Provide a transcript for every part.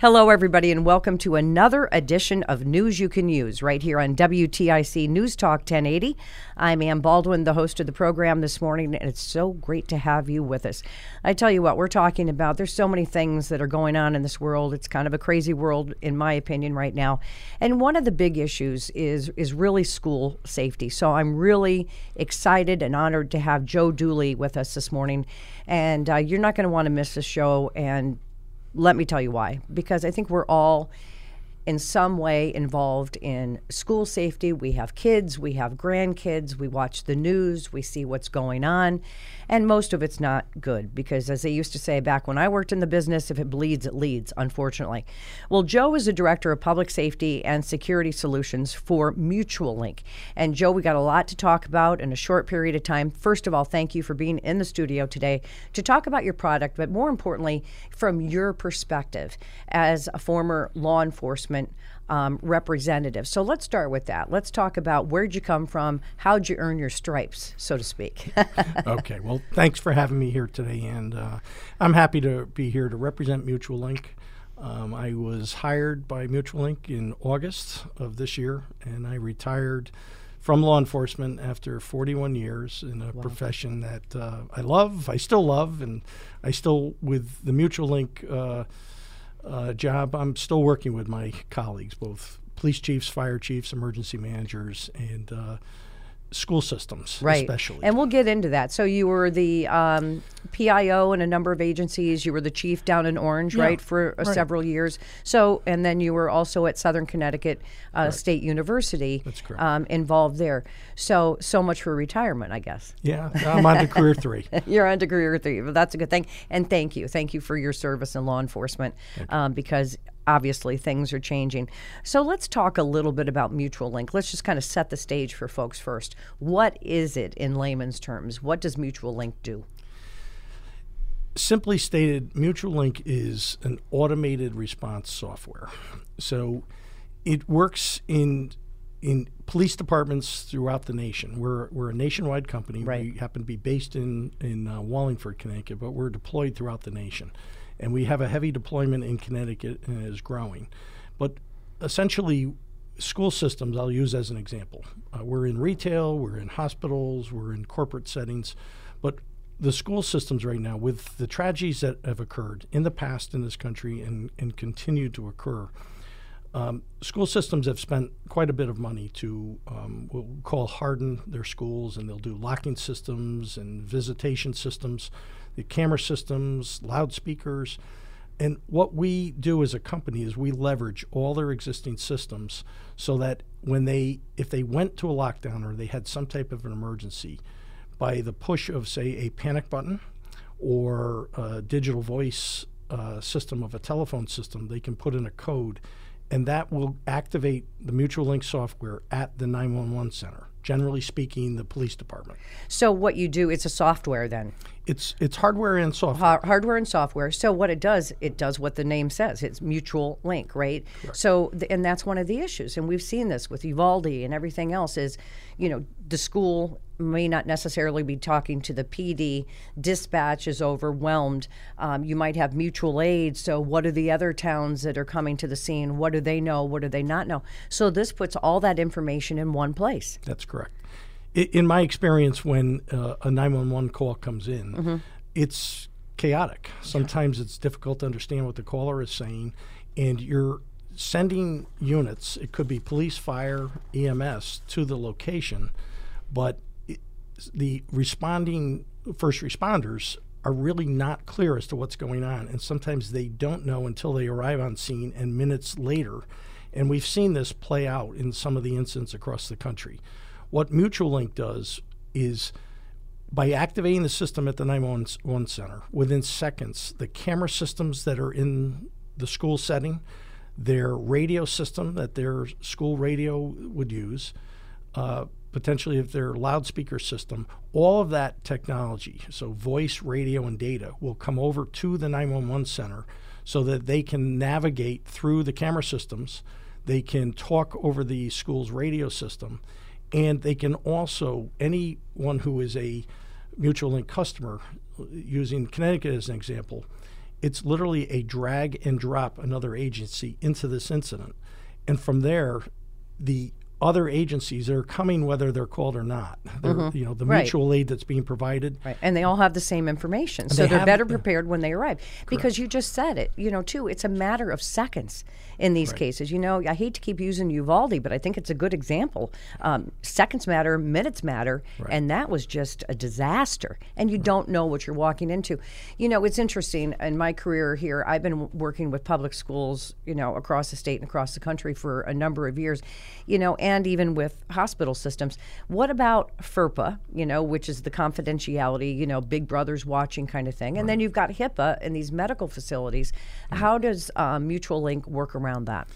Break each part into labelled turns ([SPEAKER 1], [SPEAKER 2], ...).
[SPEAKER 1] Hello, everybody, and welcome to another edition of News You Can Use right here on WTIC News Talk 1080. I'm Ann Baldwin, the host of the program this morning, and it's so great to have you with us. I tell you what, we're talking about, there's so many things that are going on in this world. It's kind of a crazy world, in my opinion, right now. And one of the big issues is, is really school safety. So I'm really excited and honored to have Joe Dooley with us this morning. And uh, you're not going to want to miss the show. And let me tell you why. Because I think we're all in some way involved in school safety. We have kids, we have grandkids, we watch the news, we see what's going on, and most of it's not good because, as they used to say back when I worked in the business, if it bleeds, it leads, unfortunately. Well, Joe is the director of public safety and security solutions for Mutualink. And, Joe, we got a lot to talk about in a short period of time. First of all, thank you for being in the studio today to talk about your product, but more importantly, from your perspective as a former law enforcement um, representative. So let's start with that. Let's talk about where'd you come from, how'd you earn your stripes, so to speak.
[SPEAKER 2] okay, well, thanks for having me here today, and uh, I'm happy to be here to represent Mutualink. Um, I was hired by Mutualink in August of this year, and I retired from law enforcement after 41 years in a wow. profession that uh, I love, I still love, and I still, with the Mutualink. Uh, uh, job, I'm still working with my colleagues, both police chiefs, fire chiefs, emergency managers, and uh, school systems,
[SPEAKER 1] right.
[SPEAKER 2] especially.
[SPEAKER 1] And we'll get into that. So you were the um, PIO in a number of agencies. You were the chief down in Orange, yeah, right, for uh, right. several years. So, and then you were also at Southern Connecticut uh, right. State University.
[SPEAKER 2] That's correct.
[SPEAKER 1] Um, involved there. So, so much for retirement, I guess.
[SPEAKER 2] Yeah, I'm on to career three.
[SPEAKER 1] You're on to career three, but that's a good thing. And thank you, thank you for your service in law enforcement, um, because obviously things are changing. So let's talk a little bit about Mutualink. Let's just kind of set the stage for folks first. What is it in layman's terms? What does Mutualink do?
[SPEAKER 2] Simply stated, Mutualink is an automated response software. So it works in in police departments throughout the nation. We're, we're a nationwide company.
[SPEAKER 1] Right.
[SPEAKER 2] We happen to be based in, in uh, Wallingford, Connecticut, but we're deployed throughout the nation and we have a heavy deployment in Connecticut and it is growing. But essentially, school systems I'll use as an example. Uh, we're in retail, we're in hospitals, we're in corporate settings, but the school systems right now, with the tragedies that have occurred in the past in this country and, and continue to occur, um, school systems have spent quite a bit of money to um, call harden their schools, and they'll do locking systems and visitation systems the camera systems, loudspeakers. And what we do as a company is we leverage all their existing systems so that when they, if they went to a lockdown or they had some type of an emergency, by the push of, say, a panic button or a digital voice uh, system of a telephone system, they can put in a code and that will activate the Mutualink software at the 911 center. Generally speaking, the police department.
[SPEAKER 1] So what you do, it's a software then.
[SPEAKER 2] It's it's hardware and software.
[SPEAKER 1] hardware and software. So what it does, it does what the name says. It's mutual link, right?
[SPEAKER 2] Correct.
[SPEAKER 1] So and that's one of the issues, and we've seen this with Uvalde and everything else. Is you know the school may not necessarily be talking to the PD. Dispatch is overwhelmed. Um, you might have mutual aid. So, what are the other towns that are coming to the scene? What do they know? What do they not know? So, this puts all that information in one place.
[SPEAKER 2] That's correct. In my experience, when uh, a 911 call comes in, mm-hmm. it's chaotic. Sometimes it's difficult to understand what the caller is saying, and you're sending units. It could be police, fire, EMS to the location, but the responding first responders are really not clear as to what's going on, and sometimes they don't know until they arrive on scene and minutes later. And we've seen this play out in some of the incidents across the country. What Mutualink does is by activating the system at the 911 center, within seconds, the camera systems that are in the school setting, their radio system that their school radio would use, uh, potentially if their loudspeaker system, all of that technology, so voice, radio, and data, will come over to the 911 center so that they can navigate through the camera systems. They can talk over the school's radio system, and they can also, anyone who is a Mutualink customer, using Connecticut as an example, it's literally a drag and drop another agency into this incident. And from there, the other agencies that are coming whether they're called or not.
[SPEAKER 1] Mhm.
[SPEAKER 2] You know, the
[SPEAKER 1] Right.
[SPEAKER 2] mutual aid that's being provided.
[SPEAKER 1] Right. And they all have the same information. So
[SPEAKER 2] they
[SPEAKER 1] are better prepared when they arrive. Because you just said it, you know, too, it's a matter of seconds in these cases. You know, I hate to keep using Uvalde, but I think it's a good example. Um, seconds matter, minutes matter, and that was just a disaster. And you don't know what you're walking into. You know, it's interesting. In my career here, I've been working with public schools, you know, across the state and across the country for a number of years, you know, and even with hospital systems. What about FERPA, you know, which is the confidentiality, you know, big brother's watching kind of thing? And then you've got HIPAA in these medical facilities. How does um, Mutualink work around that?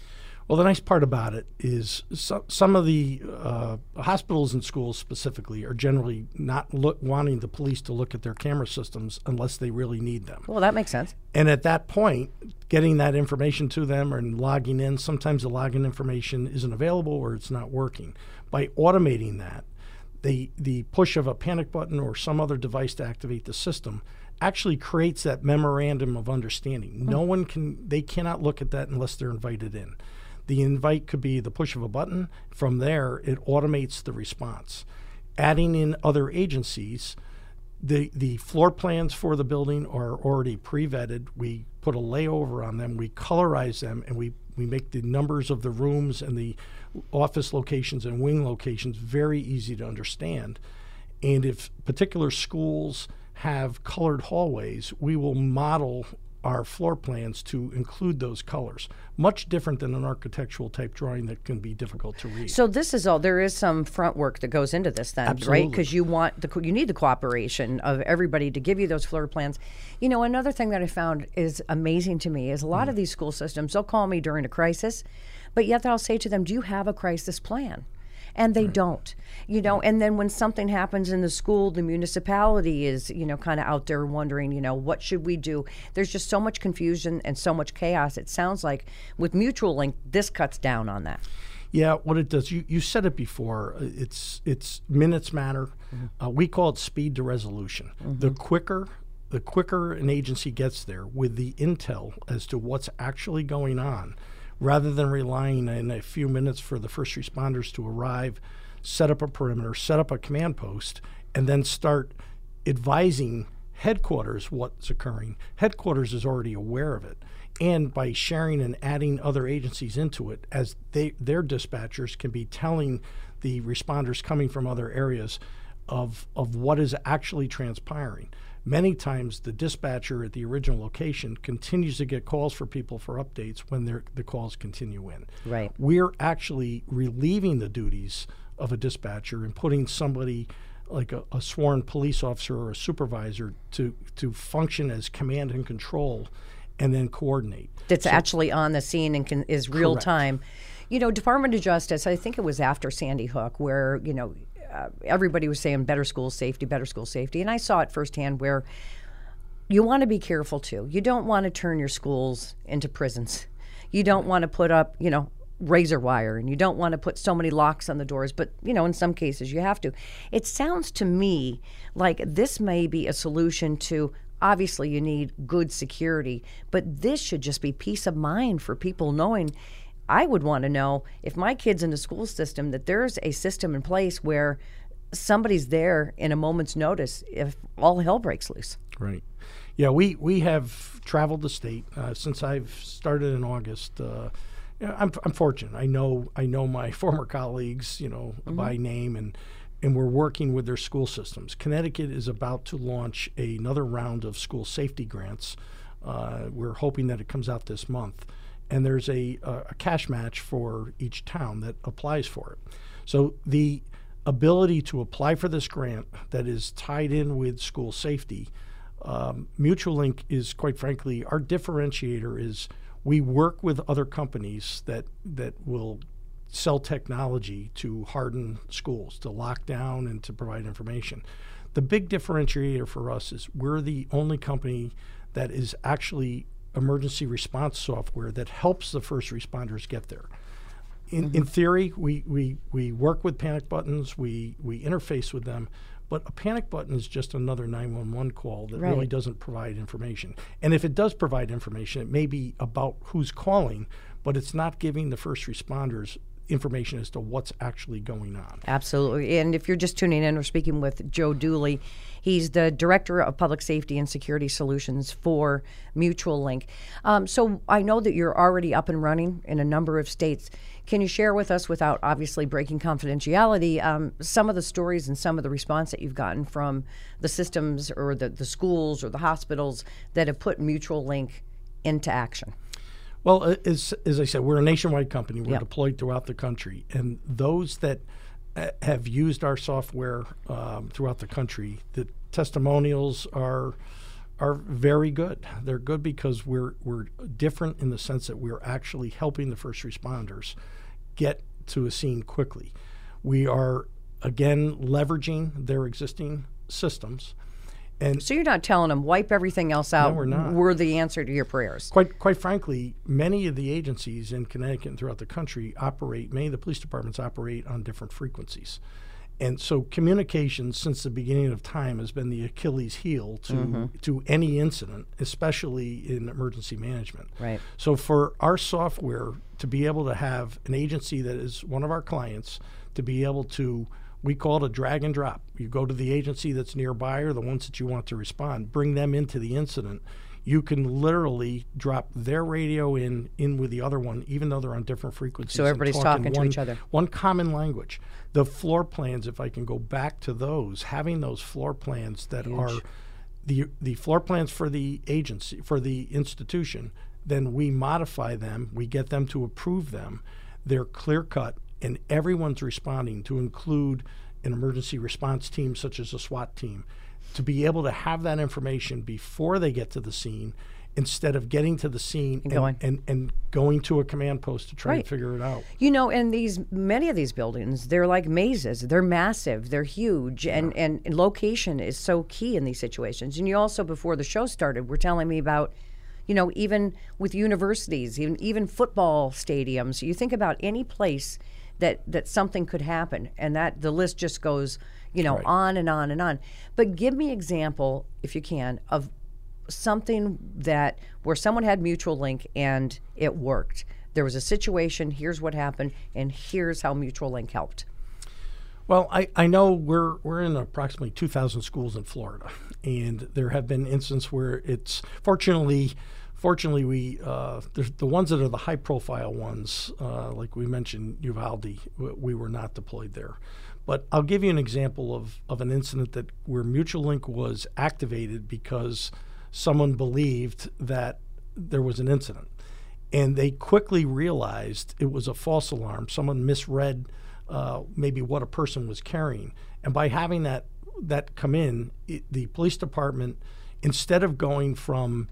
[SPEAKER 2] Well, the nice part about it is so, some of the uh, hospitals and schools specifically are generally not look, wanting the police to look at their camera systems unless they really need them.
[SPEAKER 1] Well, that makes sense.
[SPEAKER 2] And at that point, getting that information to them or logging in, sometimes the login information isn't available or it's not working. By automating that, the, the push of a panic button or some other device to activate the system actually creates that memorandum of understanding. Hmm. No one can, they cannot look at that unless they're invited in. The invite could be the push of a button. From there, it automates the response. Adding in other agencies, the the floor plans for the building are already pre-vetted. We put a layover on them, we colorize them, and we we make the numbers of the rooms and the office locations and wing locations very easy to understand. And if particular schools have colored hallways, we will model our floor plans to include those colors. Much different than an architectural type drawing that can be difficult to read.
[SPEAKER 1] So this is all. There is some front work that goes into this, then, right? Because you want the you need the cooperation of everybody to give you those floor plans. You know, another thing that I found is amazing to me is a lot
[SPEAKER 2] Mm.
[SPEAKER 1] of these school systems. They'll call me during a crisis, but yet I'll say to them, "Do you have a crisis plan?" And they don't, you know. And then when something happens in the school, the municipality is, you know, kind of out there wondering, you know, what should we do? There's just so much confusion and so much chaos. It sounds like with Mutualink, this cuts down on that.
[SPEAKER 2] Yeah, what it does, you, you said it before. uh, It's it's minutes matter. Uh, we call it speed to resolution. The quicker the quicker an agency gets there with the intel as to what's actually going on, rather than relying in a few minutes for the first responders to arrive, set up a perimeter, set up a command post, and then start advising headquarters what's occurring. Headquarters is already aware of it. And by sharing and adding other agencies into it, as they their dispatchers can be telling the responders coming from other areas of of what is actually transpiring. Many times, the dispatcher at the original location continues to get calls for people for updates when the calls continue in.
[SPEAKER 1] Right.
[SPEAKER 2] We're actually relieving the duties of a dispatcher and putting somebody like a, a sworn police officer or a supervisor to to function as command and control and then coordinate.
[SPEAKER 1] that's actually on the scene and can, is real
[SPEAKER 2] Correct.
[SPEAKER 1] time. You know, Department of Justice. I think it was after Sandy Hook, where you know uh, everybody was saying better school safety, better school safety, and I saw it firsthand where you want to be careful too. You don't want to turn your schools into prisons. You don't want to put up, you know, razor wire and you don't want to put so many locks on the doors, but you know, in some cases you have to. It sounds to me like this may be a solution to obviously you need good security, but this should just be peace of mind for people knowing I would want to know if my kid's in the school system that there's a system in place where somebody's there in a moment's notice if all hell breaks loose.
[SPEAKER 2] Right. Yeah, we, we have traveled the state uh, since I've started in August. Uh, I'm, I'm fortunate. I know I know my former colleagues, you know, mm-hmm. by name, and and we're working with their school systems. Connecticut is about to launch another round of school safety grants. Uh, we're hoping that it comes out this month, and there's a, a cash match for each town that applies for it. So the ability to apply for this grant that is tied in with school safety, um, Mutualink is quite frankly our differentiator is we work with other companies that that will sell technology to harden schools, to lock down and to provide information. The big differentiator for us is we're the only company that is actually emergency response software that helps the first responders get there. In, mm-hmm. in theory, we, we, we work with panic buttons, we, we interface with them, but a panic button is just another 911 call that right. really doesn't provide information. And if it does provide information, it may be about who's calling, but it's not giving the first responders information as to what's actually going on.
[SPEAKER 1] Absolutely. And if you're just tuning in, we're speaking with Joe Dooley. He's the Director of Public Safety and Security Solutions for Mutualink. Um, so I know that you're already up and running in a number of states. Can you share with us, without obviously breaking confidentiality, um, some of the stories and some of the response that you've gotten from the systems or the, the schools or the hospitals that have put Mutualink into action?
[SPEAKER 2] Well, as, as I said, we're a nationwide company. We're yep. deployed throughout the country. And those that uh, have used our software um, throughout the country, the testimonials are are very good. They're good because we're we're different in the sense that we're actually helping the first responders get to a scene quickly. We are again leveraging their existing systems
[SPEAKER 1] and so you're not telling them wipe everything else out.
[SPEAKER 2] No, we're not.
[SPEAKER 1] We're the answer to your prayers.
[SPEAKER 2] Quite, quite frankly, many of the agencies in Connecticut and throughout the country operate. Many of the police departments operate on different frequencies, and so communication since the beginning of time has been the Achilles heel to mm-hmm. to any incident, especially in emergency management.
[SPEAKER 1] Right.
[SPEAKER 2] So for our software to be able to have an agency that is one of our clients to be able to we call it a drag and drop. You go to the agency that's nearby or the ones that you want to respond, bring them into the incident. You can literally drop their radio in in with the other one, even though they're on different frequencies.
[SPEAKER 1] So everybody's talking
[SPEAKER 2] one,
[SPEAKER 1] to each other.
[SPEAKER 2] One common language. The floor plans, if I can go back to those, having those floor plans that Huge. are the the floor plans for the agency for the institution, then we modify them. We get them to approve them. They're clear cut and everyone's responding to include an emergency response team such as a SWAT team to be able to have that information before they get to the scene instead of getting to the scene and, and, and, and, going to a command post to try right. figure it out.
[SPEAKER 1] You know, and these many of these buildings, they're like mazes. They're massive, they're huge, yeah. and, and location is so key in these situations. And you also, before the show started, were telling me about you know, even with universities, even even football stadiums. You think about any place that that something could happen, and that the list just goes, you know, right. on and on and on. But give me example, if you can, of something that where someone had Mutualink and it worked. There was a situation. Here's what happened, and here's how Mutualink helped.
[SPEAKER 2] Well, I, I know we're we're in approximately 2,000 schools in Florida, and there have been instances where it's fortunately fortunately, we uh, the ones that are the high profile ones, uh, like we mentioned, Uvalde, we were not deployed there. But I'll give you an example of, of an incident that where Mutualink was activated because someone believed that there was an incident. And they quickly realized it was a false alarm. Someone misread uh, maybe what a person was carrying. And by having that that come in, it, the police department, instead of going from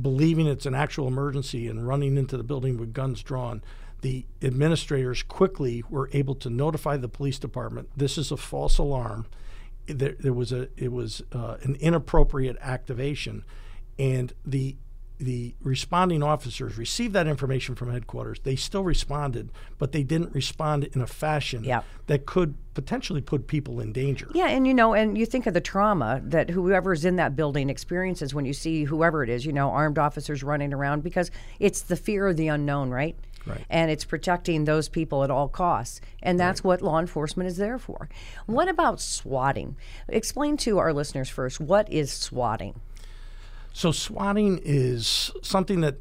[SPEAKER 2] believing it's an actual emergency and running into the building with guns drawn, the administrators quickly were able to notify the police department this is a false alarm. There, there was a it was uh, an inappropriate activation, and the the responding officers received that information from headquarters. They still responded, but they didn't respond in a fashion that could potentially put people in danger.
[SPEAKER 1] Yeah, and you know, and you think of the trauma that whoever's in that building experiences when you see whoever it is, you know, armed officers running around because it's the fear of the unknown, right?
[SPEAKER 2] Right.
[SPEAKER 1] And it's protecting those people at all costs. And that's right. what law enforcement is there for. What about swatting? Explain to our listeners first what is swatting?
[SPEAKER 2] So swatting is something that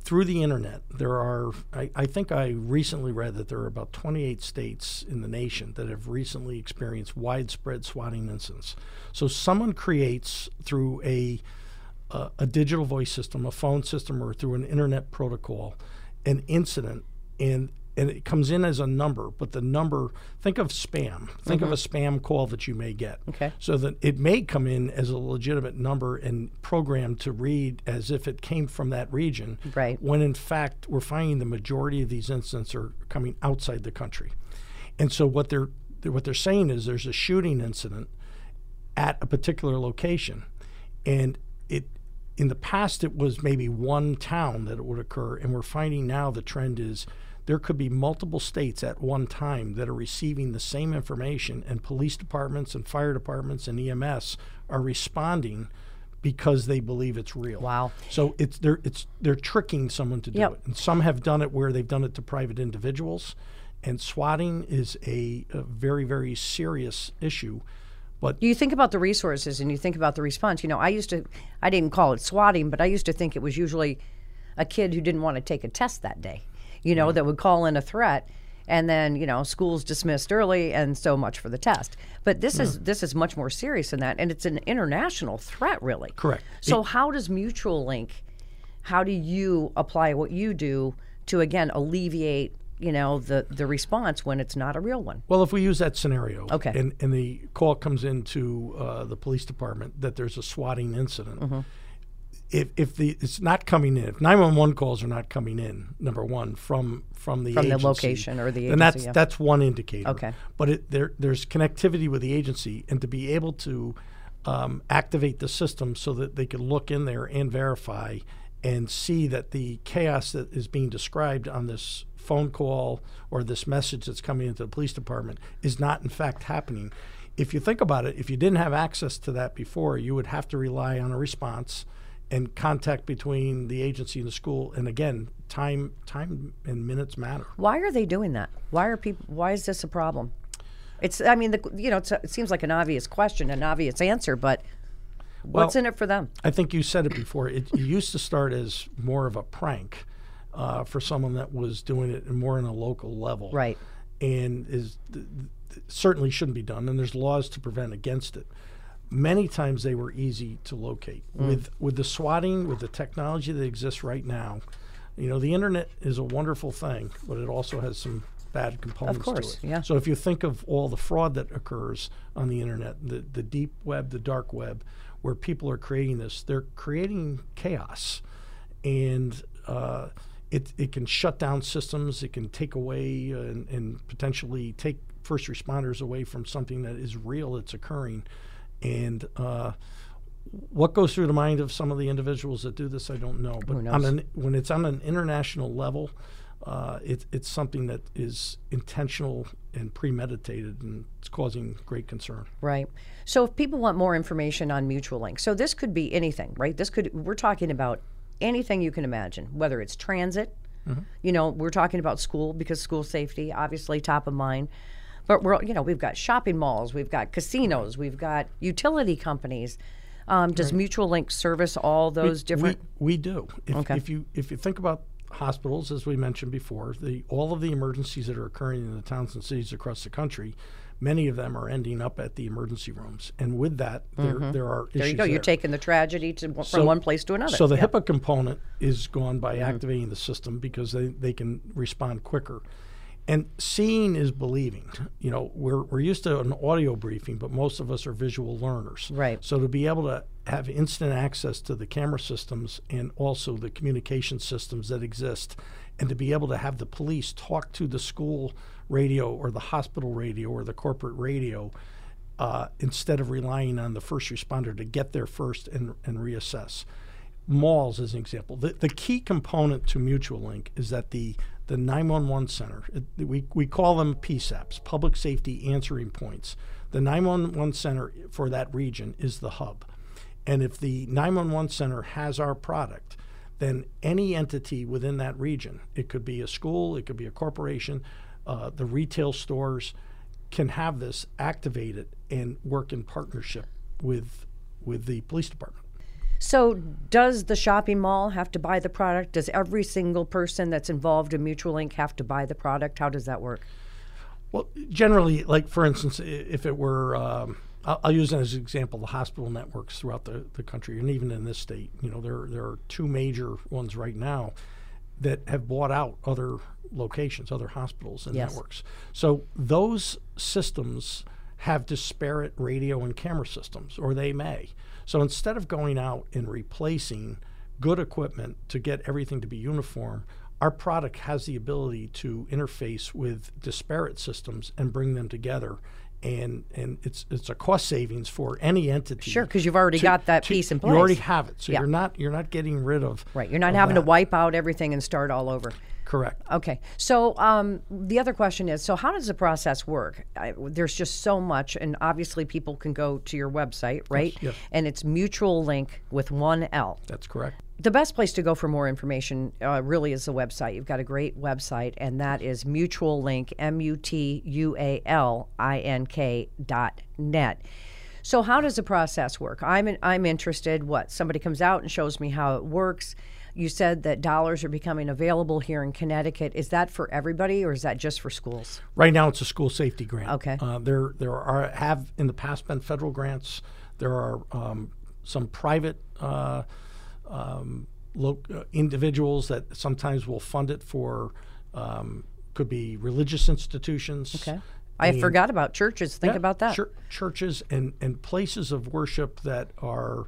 [SPEAKER 2] through the internet there are I, I, think I recently read that there are about 28 states in the nation that have recently experienced widespread swatting incidents. So someone creates through a a, a digital voice system, a phone system, or through an internet protocol, an incident, and and it comes in as a number, but the number, think of spam. Think mm-hmm. of a spam call that you may get.
[SPEAKER 1] Okay.
[SPEAKER 2] So that it may come in as a legitimate number and programmed to read as if it came from that region.
[SPEAKER 1] Right.
[SPEAKER 2] When in fact, we're finding the majority of these incidents are coming outside the country. And so what they're what they're saying is there's a shooting incident at a particular location, and it in the past it was maybe one town that it would occur, and we're finding now the trend is there could be multiple states at one time that are receiving the same information, and police departments and fire departments and EMS are responding because they believe it's real.
[SPEAKER 1] Wow.
[SPEAKER 2] So it's they're it's they're tricking someone to do
[SPEAKER 1] yep.
[SPEAKER 2] it. And some have done it where they've done it to private individuals. And swatting is a, a very, very serious issue. But
[SPEAKER 1] you think about the resources and you think about the response. You know, I used to, I didn't call it swatting, but I used to think it was usually a kid who didn't want to take a test that day, you know, that would call in a threat. And then you know school's dismissed early, and so much for the test. But this yeah. is this is much more serious than that, and it's an international threat, really.
[SPEAKER 2] Correct.
[SPEAKER 1] So it, how does Mutualink? How do you apply what you do to again alleviate you know the the response when it's not a real one.
[SPEAKER 2] Well, if we use that scenario,
[SPEAKER 1] okay,
[SPEAKER 2] and, and the call comes into uh, the police department that there's a swatting incident.
[SPEAKER 1] Mm-hmm.
[SPEAKER 2] If, if the it's not coming in, if 911 calls are not coming in, number one from from the
[SPEAKER 1] from
[SPEAKER 2] agency,
[SPEAKER 1] the location or the agency,
[SPEAKER 2] and that's
[SPEAKER 1] yeah.
[SPEAKER 2] that's one indicator.
[SPEAKER 1] Okay,
[SPEAKER 2] but it, there there's connectivity with the agency, and to be able to um, activate the system so that they can look in there and verify and see that the chaos that is being described on this phone call or this message that's coming into the police department is not in fact happening. If you think about it, if you didn't have access to that before, you would have to rely on a response and contact between the agency and the school. And again, time time and minutes matter.
[SPEAKER 1] Why are they doing that? Why are people? Why is this a problem? It's. I mean, the, you know, it seems like an obvious question, an obvious answer, but what's in it for them?
[SPEAKER 2] I think you said it before. It, it used to start as more of a prank uh, for someone that was doing it more in a local level.
[SPEAKER 1] Right.
[SPEAKER 2] And is certainly shouldn't be done, and there's laws to prevent against it. Many times they were easy to locate mm. with with the swatting, with the technology that exists right now. You know, the internet is a wonderful thing, but it also has some bad components
[SPEAKER 1] of course,
[SPEAKER 2] to it.
[SPEAKER 1] Yeah.
[SPEAKER 2] So if you think of all the fraud that occurs on the internet, the the deep web, the dark web, where people are creating this, they're creating chaos, and uh, it, it can shut down systems. It can take away uh, and, and, potentially take first responders away from something that is real that's occurring. And uh, what goes through the mind of some of the individuals that do this, I don't know. But an, when it's on an international level, uh, it, it's something that is intentional and premeditated, and it's causing great concern.
[SPEAKER 1] Right. So, if people want more information on Mutualink, so this could be anything, right? This could we're talking about anything you can imagine, whether it's transit. Mm-hmm. You know, we're talking about school because school safety, obviously, top of mind. But we're, you know, we've got shopping malls, we've got casinos, we've got utility companies. Um, does right. Mutualink service all those
[SPEAKER 2] we,
[SPEAKER 1] different?
[SPEAKER 2] We, we do. If,
[SPEAKER 1] okay.
[SPEAKER 2] if you if you think about hospitals, as we mentioned before, the all of the emergencies that are occurring in the towns and cities across the country, many of them are ending up at the emergency rooms. And with that, there, mm-hmm. there are issues.
[SPEAKER 1] there
[SPEAKER 2] you
[SPEAKER 1] go.
[SPEAKER 2] There.
[SPEAKER 1] You're taking the tragedy to, from
[SPEAKER 2] so,
[SPEAKER 1] one place to another.
[SPEAKER 2] So the yep. HIPAA component is gone by mm-hmm. activating the system because they, they can respond quicker. And seeing is believing. You know, we're, we're used to an audio briefing, but most of us are visual learners.
[SPEAKER 1] Right.
[SPEAKER 2] So to be able to have instant access to the camera systems and also the communication systems that exist, and to be able to have the police talk to the school radio or the hospital radio or the corporate radio uh, instead of relying on the first responder to get there first and, and reassess. Malls, as an example, the, the key component to Mutualink is that the the 911 center, it, we, we call them PSAPs, Public Safety Answering Points. The 911 center for that region is the hub. And if the 911 center has our product, then any entity within that region, it could be a school, it could be a corporation, uh, the retail stores can have this activated and work in partnership with with the police department.
[SPEAKER 1] So, does the shopping mall have to buy the product? Does every single person that's involved in Mutualink have to buy the product? How does that work?
[SPEAKER 2] Well, generally, like for instance, if it were, um, I'll, I'll use as an example the hospital networks throughout the, the country, and even in this state. You know, there there are two major ones right now that have bought out other locations, other hospitals and
[SPEAKER 1] Yes.
[SPEAKER 2] networks. So those systems have disparate radio and camera systems, or they may. So instead of going out and replacing good equipment to get everything to be uniform, our product has the ability to interface with disparate systems and bring them together. And, and it's it's a cost savings for any entity.
[SPEAKER 1] Sure, because you've already
[SPEAKER 2] to-
[SPEAKER 1] got that
[SPEAKER 2] to-
[SPEAKER 1] piece in place.
[SPEAKER 2] You already have it, so
[SPEAKER 1] Yeah.
[SPEAKER 2] you're not you're not getting rid of
[SPEAKER 1] Right. You're not having to wipe out everything and start all over.
[SPEAKER 2] Correct.
[SPEAKER 1] Okay. So um, the other question is so, how does the process work? I, there's just so much, and obviously, people can go to your website, right?
[SPEAKER 2] yes.
[SPEAKER 1] And it's Mutualink with one L.
[SPEAKER 2] That's correct.
[SPEAKER 1] The best place to go for more information uh, really is the website. You've got a great website, and that is Mutualink, M U T U A L I N K dot net. So, how does the process work? I'm in, I'm interested. What somebody comes out and shows me how it works. You said that dollars are becoming available here in Connecticut. Is that for everybody, or is that just for schools?
[SPEAKER 2] Right now, it's a school safety grant.
[SPEAKER 1] Okay.
[SPEAKER 2] Uh, there, there are have in the past been federal grants. There are um, some private uh, um, lo- uh, individuals that sometimes will fund it for. Um, could be religious institutions.
[SPEAKER 1] Okay. I forgot about churches. Think
[SPEAKER 2] yeah,
[SPEAKER 1] about that.
[SPEAKER 2] chur- churches and, and places of worship that are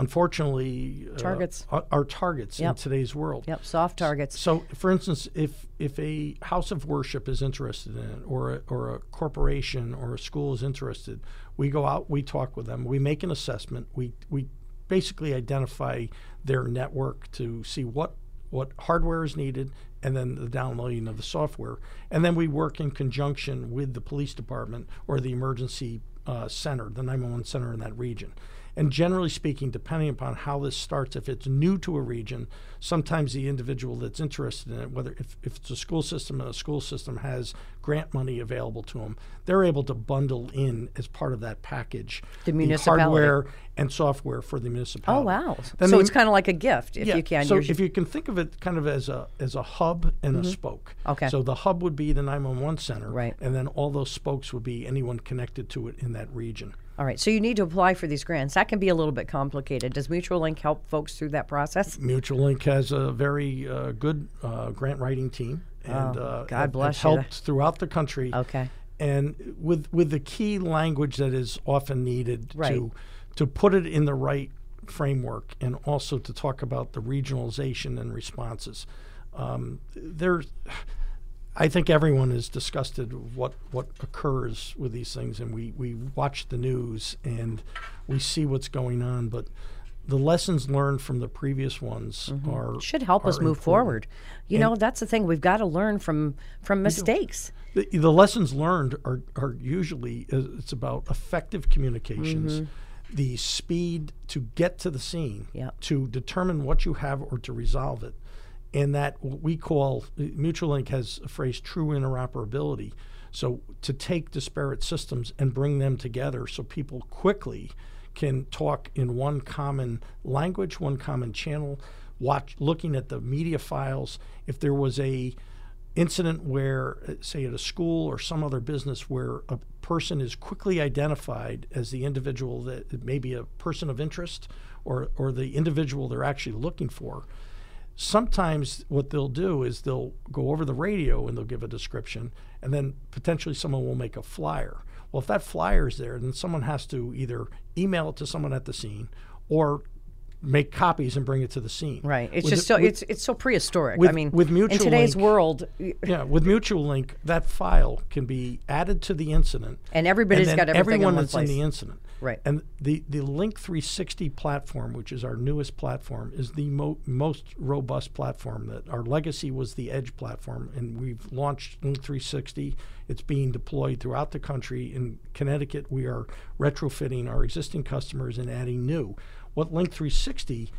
[SPEAKER 2] unfortunately uh,
[SPEAKER 1] Targets.
[SPEAKER 2] are, are targets in today's world.
[SPEAKER 1] Yep, soft targets.
[SPEAKER 2] So, for instance, if if a house of worship is interested in it, or a, or a corporation or a school is interested, we go out, we talk with them, we make an assessment, we we basically identify their network to see what what hardware is needed, and then the downloading of the software, and then we work in conjunction with the police department or the emergency uh, center, the 911 center in that region. And generally speaking, depending upon how this starts, if it's new to a region, sometimes the individual that's interested in it, whether if, if it's a school system and a school system has grant money available to them, they're able to bundle in as part of that package
[SPEAKER 1] The municipality.
[SPEAKER 2] hardware and software for the municipality.
[SPEAKER 1] Oh wow!
[SPEAKER 2] Then
[SPEAKER 1] so
[SPEAKER 2] the-
[SPEAKER 1] it's kind of like a gift, if
[SPEAKER 2] yeah,
[SPEAKER 1] you can.
[SPEAKER 2] So if you can think of it kind of as a as a hub and a spoke.
[SPEAKER 1] Mm-hmm. Okay.
[SPEAKER 2] So the hub would be the 911 center,
[SPEAKER 1] Right.
[SPEAKER 2] And then all those spokes would be anyone connected to it in that region.
[SPEAKER 1] All right, so you need to apply for these grants. That can be a little bit complicated. Does Mutualink help folks through that process?
[SPEAKER 2] Mutualink has a very uh, good uh, grant writing team, and
[SPEAKER 1] Oh,
[SPEAKER 2] uh,
[SPEAKER 1] God bless you.
[SPEAKER 2] helped throughout the country.
[SPEAKER 1] Okay.
[SPEAKER 2] And with with the key language that is often needed
[SPEAKER 1] Right.
[SPEAKER 2] to to put it in the right framework, and also to talk about the regionalization and responses. Um, there's I think everyone is disgusted what what occurs with these things, and we we watch the news and we see what's going on, but. The lessons learned from the previous ones are
[SPEAKER 1] Should help us move
[SPEAKER 2] important.
[SPEAKER 1] forward. You know, that's the thing. We've got to learn from from mistakes.
[SPEAKER 2] The, the lessons learned are, are usually uh, it's about effective communications, the speed to get to the scene,
[SPEAKER 1] Yep.
[SPEAKER 2] to determine what you have or to resolve it, and that what we call Mutualink has a phrase true interoperability. So to take disparate systems and bring them together so people quickly can talk in one common language, one common channel, watch looking at the media files. If there was a incident where, say, at a school or some other business, where a person is quickly identified as the individual that may be a person of interest or, or the individual they're actually looking for, sometimes what they'll do is they'll go over the radio and they'll give a description, and then potentially someone will make a flyer. Well, if that flyer is there, then someone has to either email it to someone at the scene or make copies and bring it to the scene.
[SPEAKER 1] Right. It's
[SPEAKER 2] With
[SPEAKER 1] just so
[SPEAKER 2] with-
[SPEAKER 1] it's it's so prehistoric. I
[SPEAKER 2] with-
[SPEAKER 1] mean,
[SPEAKER 2] with mutual in
[SPEAKER 1] today's
[SPEAKER 2] Link-
[SPEAKER 1] world,
[SPEAKER 2] yeah, with Mutualink, that file can be added to the incident,
[SPEAKER 1] And everybody's
[SPEAKER 2] then
[SPEAKER 1] got everything in
[SPEAKER 2] everyone
[SPEAKER 1] one
[SPEAKER 2] that's
[SPEAKER 1] place.
[SPEAKER 2] in the incident.
[SPEAKER 1] Right.
[SPEAKER 2] And the the Link 360 platform, which is our newest platform, is the mo- most robust platform. That our legacy was the Edge platform, and we've launched Link 360. It's being deployed throughout the country. In Connecticut, we are retrofitting our existing customers and adding new. What Link 360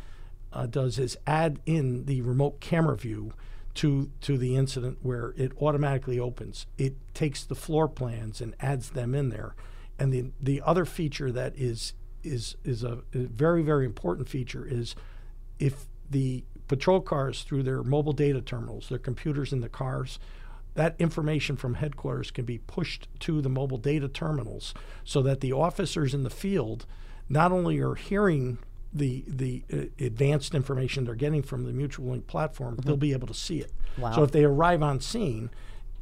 [SPEAKER 2] uh, does is add in the remote camera view to to the incident where it automatically opens. It takes the floor plans and adds them in there. And the the other feature that is is is a, a very very important feature is if the patrol cars through their mobile data terminals, their computers in the cars, that information from headquarters can be pushed to the mobile data terminals so that the officers in the field not only are hearing the the uh, advanced information they're getting from the Mutualink platform, they'll be able to see it.
[SPEAKER 1] Wow.
[SPEAKER 2] So if they arrive on scene,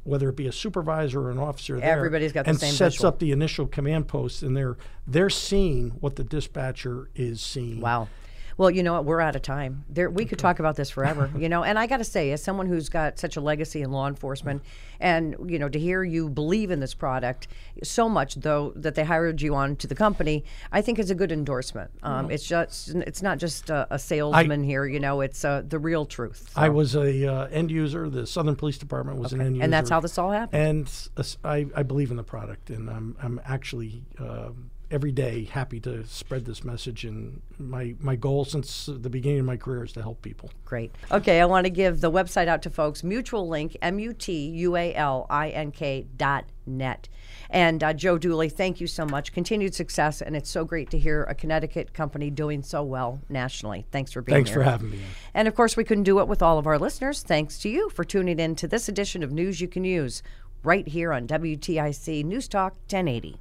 [SPEAKER 2] whether it be a supervisor or an officer there,
[SPEAKER 1] Everybody's got the
[SPEAKER 2] and
[SPEAKER 1] same
[SPEAKER 2] sets
[SPEAKER 1] visual.
[SPEAKER 2] up the initial command post, and they're they're seeing what the dispatcher is seeing.
[SPEAKER 1] Wow. Well, you know what? We're out of time. There, we could talk about this forever. you know, and I got to say, as someone who's got such a legacy in law enforcement, and you know, to hear you believe in this product so much, though that they hired you on to the company, I think is a good endorsement. Um, It's just, it's not just a, a salesman here. You know, it's uh, the real truth.
[SPEAKER 2] I was a uh, end user. The Southern Police Department was an end user,
[SPEAKER 1] And that's how this all happened.
[SPEAKER 2] And I believe in the product, and I'm I'm actually uh, every day happy to spread this message. And my my goal since the beginning of my career is to help people.
[SPEAKER 1] Great. Okay, I want to give the website out to folks. Mutualink, M U T U A L I N K dot net. And uh, Joe Dooley, thank you so much. Continued success, and it's so great to hear a Connecticut company doing so well nationally. Thanks for being
[SPEAKER 2] Thanks
[SPEAKER 1] here.
[SPEAKER 2] Thanks for having me.
[SPEAKER 1] And of course, we couldn't do it with all of our listeners. Thanks to you for tuning in to this edition of News You Can Use right here on WTIC News Talk 1080.